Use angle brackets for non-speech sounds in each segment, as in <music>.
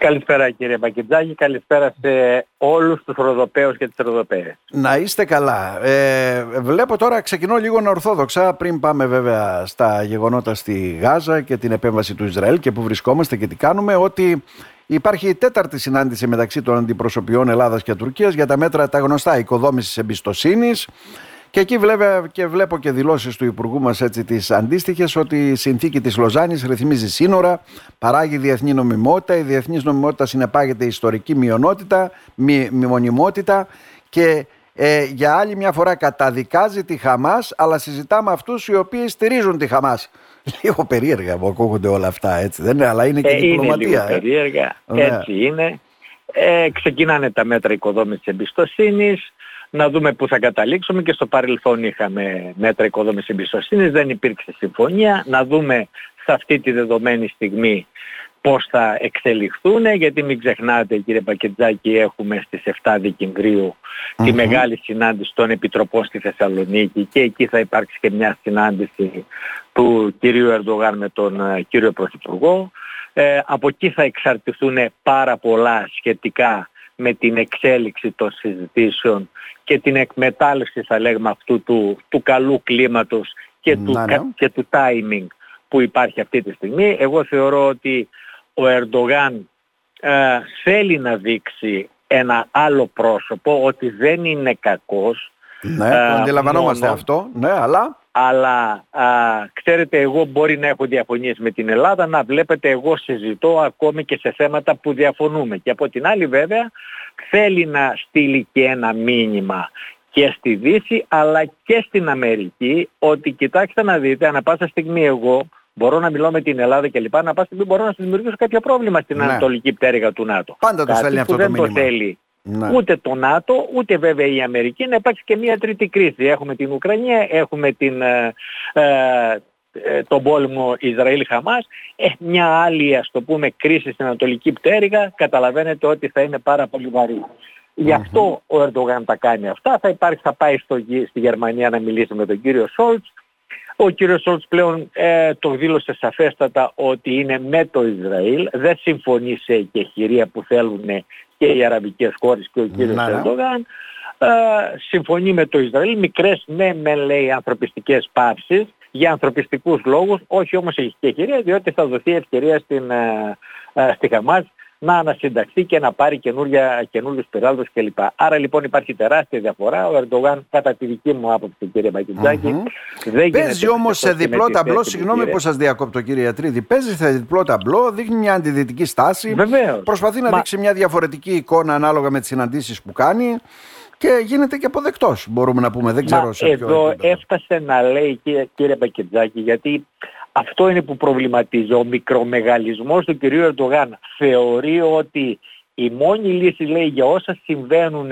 Καλησπέρα κύριε Μπακετζάκη, καλησπέρα σε όλους τους Ροδοπαίους και τις Ροδοπαίες. Να είστε καλά. Ε, βλέπω τώρα, ξεκινώ λίγο ορθόδοξα, πριν πάμε βέβαια στα γεγονότα στη Γάζα και την επέμβαση του Ισραήλ και που βρισκόμαστε και τι κάνουμε, ότι υπάρχει η τέταρτη συνάντηση μεταξύ των αντιπροσωπιών Ελλάδας και Τουρκίας για τα μέτρα τα γνωστά οικοδόμησης εμπιστοσύνης, και εκεί βλέπω και, βλέπω και δηλώσεις του Υπουργού μας έτσι τις αντίστοιχες ότι η συνθήκη της Λοζάνης ρυθμίζει σύνορα, παράγει διεθνή νομιμότητα, η διεθνής νομιμότητα συνεπάγεται ιστορική μειονότητα, μη, μονιμότητα και ε, για άλλη μια φορά καταδικάζει τη Χαμάς αλλά συζητάμε αυτούς οι οποίοι στηρίζουν τη Χαμάς. <laughs> Λίγο περίεργα μου ακούγονται όλα αυτά έτσι δεν είναι, αλλά είναι και ε, διπλωματία. Είναι λίγο ε. περίεργα, έτσι είναι. Ε, ξεκινάνε τα μέτρα οικοδόμησης εμπιστοσύνης, να δούμε πού θα καταλήξουμε και στο παρελθόν είχαμε μέτρα οικοδόμησης εμπιστοσύνης, δεν υπήρξε συμφωνία, να δούμε σε αυτή τη δεδομένη στιγμή πώς θα εξελιχθούν, γιατί μην ξεχνάτε κύριε Πακετζάκη έχουμε στις 7 δεκεμβριου τη μεγάλη συνάντηση των Επιτροπών στη Θεσσαλονίκη και εκεί θα υπάρξει και μια συνάντηση του κυρίου Ερντογάν με τον ε, κύριο Πρωθυπουργό. Ε, από εκεί θα εξαρτηθούν πάρα πολλά σχετικά με την εξέλιξη των συζητήσεων και την εκμετάλλευση θα λέγουμε αυτού του, του καλού κλίματος και του, ναι. και του timing που υπάρχει αυτή τη στιγμή. Εγώ θεωρώ ότι ο Ερντογάν ε, θέλει να δείξει ένα άλλο πρόσωπο, ότι δεν είναι κακός. Ναι, ε, αντιλαμβανόμαστε αυτό, ναι, αλλά αλλά α, ξέρετε εγώ μπορεί να έχω διαφωνίες με την Ελλάδα, να βλέπετε εγώ συζητώ ακόμη και σε θέματα που διαφωνούμε. Και από την άλλη βέβαια θέλει να στείλει και ένα μήνυμα και στη Δύση αλλά και στην Αμερική ότι κοιτάξτε να δείτε ανα πάσα στιγμή εγώ μπορώ να μιλώ με την Ελλάδα και λοιπά, να πάσα στιγμή μπορώ να δημιουργήσω κάποιο πρόβλημα στην ναι. ανατολική πτέρυγα του ΝΑΤΟ. Πάντα το θέλει αυτό δεν το θέλει ναι. Ούτε το ΝΑΤΟ, ούτε βέβαια η Αμερική να υπάρξει και μια τρίτη κρίση. Έχουμε την Ουκρανία, έχουμε την, ε, ε, ε τον πόλεμο Ισραήλ-Χαμάς, ε, μια άλλη ας το πούμε κρίση στην Ανατολική Πτέρυγα, καταλαβαίνετε ότι θα είναι πάρα πολύ βαρύ. Γι' αυτό ο Ερντογάν τα κάνει αυτά. Θα, υπάρξει, θα πάει στο, στη Γερμανία να μιλήσει με τον κύριο Σόλτς. Ο κύριος Σόλτς πλέον ε, το δήλωσε σαφέστατα ότι είναι με το Ισραήλ. Δεν συμφωνεί σε εκεχηρία που θέλουν και οι αραβικές χώρες και ο κύριος ναι, ναι. Ερντογάν. Ε, συμφωνεί με το Ισραήλ, μικρές ναι με λέει ανθρωπιστικές πάυσεις για ανθρωπιστικούς λόγους, όχι όμως έχει και ευκαιρία διότι θα δοθεί ευκαιρία στην, ε, ε, στη Χαμάς να ανασυνταχθεί και να πάρει καινούριους πυράλδους κλπ. Άρα λοιπόν υπάρχει τεράστια διαφορά. Ο Ερντογάν κατά τη δική μου άποψη κύριε Μπακιντζάκη mm-hmm. δεν Παίζει όμως σε διπλό ταμπλό, συγγνώμη που σας διακόπτω κύριε Ιατρίδη, παίζει σε διπλό ταμπλό, δείχνει μια αντιδυτική στάση, Βεβαίως. προσπαθεί να Μα... δείξει μια διαφορετική εικόνα ανάλογα με τις συναντήσεις που κάνει και γίνεται και αποδεκτός μπορούμε να πούμε, δεν ξέρω Μα σε ποιο Εδώ επίπεδο. έφτασε να λέει κύριε, κύριε Μπακετζάκη γιατί αυτό είναι που προβληματίζει. Ο μικρομεγαλισμός του κυρίου Ερντογάν θεωρεί ότι η μόνη λύση λέει για όσα συμβαίνουν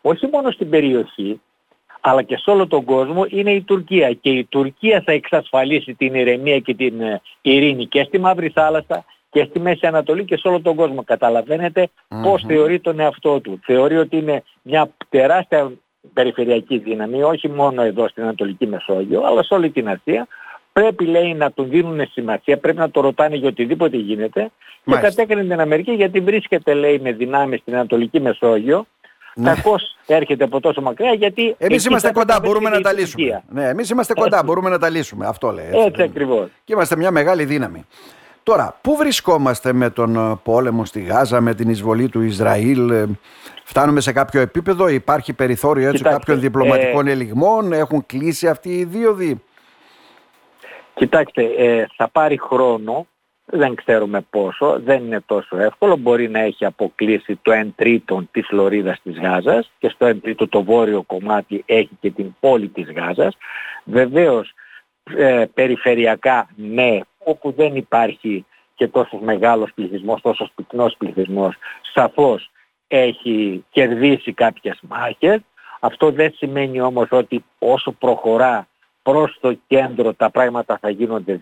όχι μόνο στην περιοχή αλλά και σε όλο τον κόσμο είναι η Τουρκία και η Τουρκία θα εξασφαλίσει την ηρεμία και την ε, ειρήνη και στη Μαύρη Θάλασσα και στη Μέση Ανατολή και σε όλο τον κόσμο. Καταλαβαίνετε πώς θεωρεί τον εαυτό του. Θεωρεί ότι είναι μια τεράστια περιφερειακή δύναμη, όχι μόνο εδώ στην Ανατολική Μεσόγειο, αλλά σε όλη την Ασία, πρέπει λέει να του δίνουν σημασία, πρέπει να το ρωτάνε για οτιδήποτε γίνεται Μάλιστα. και κατέκρινε την Αμερική γιατί βρίσκεται λέει με δυνάμεις στην Ανατολική Μεσόγειο ναι. Κακώς έρχεται από τόσο μακριά γιατί... Εμείς είμαστε κοντά, μπορούμε να τα λύσουμε. Ναι, εμείς είμαστε κοντά, μπορούμε να τα λύσουμε. Αυτό λέει. Έτσι, έτσι ακριβώς. Και είμαστε μια μεγάλη δύναμη. Τώρα, πού βρισκόμαστε με τον ε, πόλεμο στη Γάζα, με την εισβολή του Ισραήλ, ε, φτάνουμε σε κάποιο επίπεδο, υπάρχει περιθώριο έτσι κάποιων διπλωματικών ε... ελιγμών, έχουν κλείσει αυτοί οι δίωδοι. Κοιτάξτε, ε, θα πάρει χρόνο, δεν ξέρουμε πόσο, δεν είναι τόσο εύκολο. Μπορεί να έχει αποκλείσει το 1 τρίτο της Λωρίδας της Γάζας και στο 1 τρίτο το βόρειο κομμάτι έχει και την πόλη της Γάζας. Βεβαίως, ε, περιφερειακά ναι, όπου δεν υπάρχει και τόσος μεγάλος πληθυσμός, τόσος πυκνός πληθυσμός, σαφώς έχει κερδίσει κάποιες μάχες. Αυτό δεν σημαίνει όμως ότι όσο προχωρά προς το κέντρο τα πράγματα θα γίνονται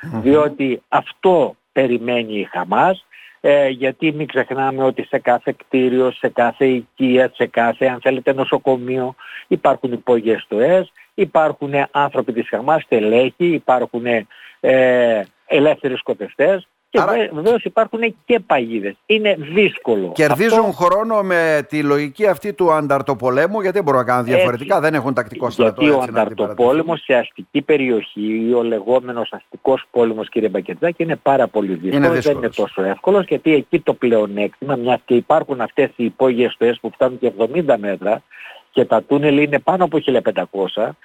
διότι αυτό περιμένει η Χαμάς ε, γιατί μην ξεχνάμε ότι σε κάθε κτίριο, σε κάθε οικία, σε κάθε αν θέλετε νοσοκομείο υπάρχουν υπόγειες στοές, υπάρχουν άνθρωποι της Χαμάς, τελέχη, υπάρχουν ε, ελεύθεροι σκοτευτές Και Άρα... βεβαίως υπάρχουν και παγίδες. Είναι δύσκολο. Κερδίζουν χρόνο με τη λογική αυτή του ανταρτοπολέμου, γιατί δεν μπορούν να κάνουν διαφορετικά, δεν έχουν τακτικό στρατό. Γιατί ο ανταρτοπόλεμος σε αστική περιοχή, ο λεγόμενος αστικός πόλεμος, κύριε Μπακετζάκη, είναι πάρα πολύ δύσκολος. Δεν είναι τόσο εύκολος, γιατί εκεί το πλεονέκτημα, μιας και υπάρχουν αυτές οι υπόγειες στοέ που φτάνουν και 70 μέτρα, και τα τούνελ είναι πάνω από 1500,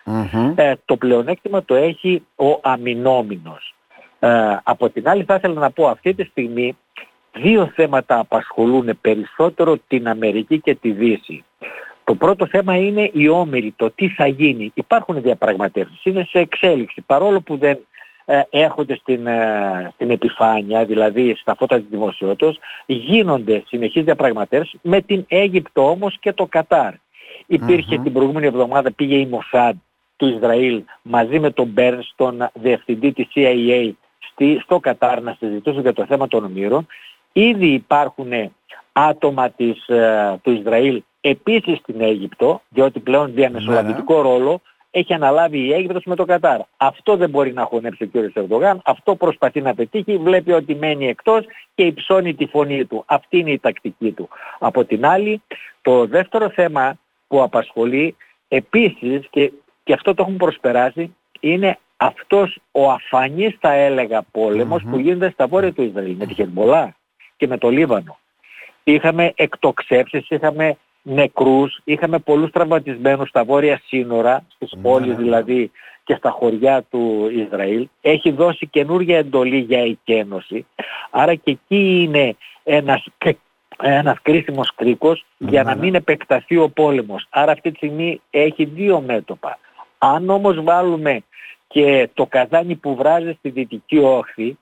ε, το πλεονέκτημα το έχει ο αμυνόμινος. Ε, από την άλλη θα ήθελα να πω αυτή τη στιγμή δύο θέματα απασχολούν περισσότερο την Αμερική και τη Δύση. Το πρώτο θέμα είναι η όμιλη, το τι θα γίνει. Υπάρχουν διαπραγματεύσεις, είναι σε εξέλιξη, παρόλο που δεν ε, έρχονται στην, ε, στην επιφάνεια, δηλαδή στα φώτα της δημοσιότητας, γίνονται συνεχείς διαπραγματεύσεις με την Αίγυπτο όμως και το Κατάρ. Υπήρχε την προηγούμενη εβδομάδα, πήγε η Μοσάντ του Ισραήλ μαζί με τον Μπέρνς, τον διευθυντή της CIA στη, στο Κατάρ να συζητήσουν για το θέμα των ομήρων. Ήδη υπάρχουν άτομα της, ε, του Ισραήλ επίσης στην Αίγυπτο, διότι πλέον διαμεσολαβητικό ναι. ρόλο έχει αναλάβει η Αίγυπτος με το Κατάρ. Αυτό δεν μπορεί να χωνέψει ο κ. Ερντογάν, αυτό προσπαθεί να πετύχει, βλέπει ότι μένει εκτός και υψώνει τη φωνή του. Αυτή είναι η τακτική του. Από την άλλη, το δεύτερο θέμα που απασχολεί επίσης και, και αυτό το έχουν προσπεράσει είναι αυτός ο αφανής θα έλεγα που γίνεται στα βόρεια του Ισραήλ με τη Χερμπολά και με το Λίβανο. Είχαμε εκτοξεύσεις, είχαμε νεκρούς, είχαμε πολλούς τραυματισμένους στα βόρεια σύνορα, στις πόλεις δηλαδή και στα χωριά του Ισραήλ. Έχει δώσει καινούργια εντολή για εκένωση. Άρα και εκεί είναι ένας ένας κρίσιμος κρίκος για να μην επεκταθεί ο πόλεμος. Άρα αυτή τη στιγμή έχει δύο μέτωπα. Αν όμως βάλουμε και το καζάνι που βράζει στη δυτική όχθη,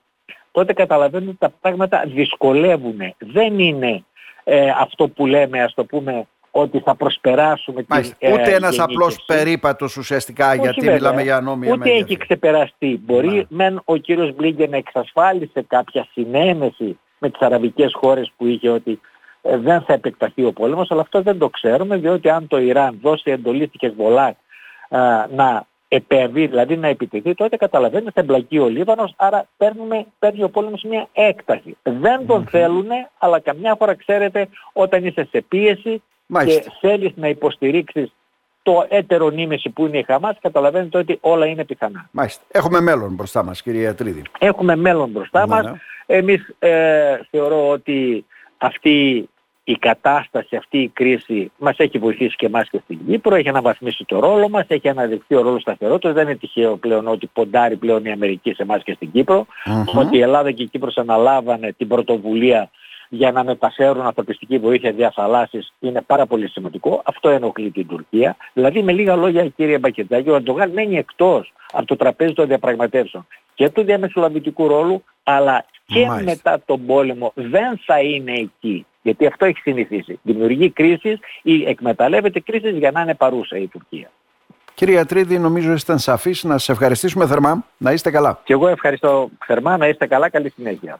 τότε καταλαβαίνουμε ότι τα πράγματα δυσκολεύουν. Δεν είναι ε, αυτό που λέμε, ας το πούμε, ότι θα προσπεράσουμε την ε, Ούτε ένας απλός περίπατος ουσιαστικά, γιατί μιλάμε για νόμια Ούτε έχει ξεπεραστεί. Μπορεί μεν ο κύριος Μπλίγκεν εξασφάλισε κάποια συνένεση με τις αραβικές χώρες που είχε ότι ε, δεν θα επεκταθεί ο πόλεμος, αλλά αυτό δεν το ξέρουμε, διότι αν το Ιράν δώσει εντολή στη Χεσμολά να επέμβει, δηλαδή να επιτεθεί, τότε καταλαβαίνετε θα εμπλακεί ο Λίβανος, άρα παίρνουμε, παίρνει ο πόλεμος μια έκταση. Δεν τον mm θέλουν, αλλά καμιά φορά ξέρετε όταν είσαι σε πίεση και θέλεις να υποστηρίξεις το έτερο νήμεση που είναι η Χαμάς, καταλαβαίνετε ότι όλα είναι πιθανά. Μάλιστα. Έχουμε μέλλον μπροστά μας, κυρία Τρίδη. Έχουμε μέλλον μπροστά ναι, μας. Ναι. Εμείς ε, θεωρώ ότι αυτή η κατάσταση, αυτή η κρίση μας έχει βοηθήσει και εμάς και στην Κύπρο, έχει αναβαθμίσει το ρόλο μας, έχει αναδειχθεί ο ρόλος σταθερότητας, δεν είναι τυχαίο πλέον ότι ποντάρει πλέον η Αμερική σε εμάς και στην κυπρο ότι η Ελλάδα και η Κύπρος αναλάβανε την πρωτοβουλία για να μεταφέρουν ανθρωπιστική βοήθεια διαθαλάσσης είναι πάρα πολύ σημαντικό. Αυτό ενοχλεί την Τουρκία. Δηλαδή με λίγα λόγια κύριε Μπακετζάκη, ο Αντογάν μένει εκτός από το τραπέζι των διαπραγματεύσεων και του διαμεσολαβητικού ρόλου αλλά και μετά τον πόλεμο δεν θα είναι εκεί. Γιατί αυτό έχει συνηθίσει. Δημιουργεί κρίσεις ή εκμεταλλεύεται κρίσεις για να είναι παρούσα η Τουρκία. Κύριε Ατρίδη, νομίζω ήταν σαφής. Να σας ευχαριστήσουμε θερμά. Να είστε καλά. Και εγώ ευχαριστώ θερμά. Να είστε καλά. Καλή συνέχεια.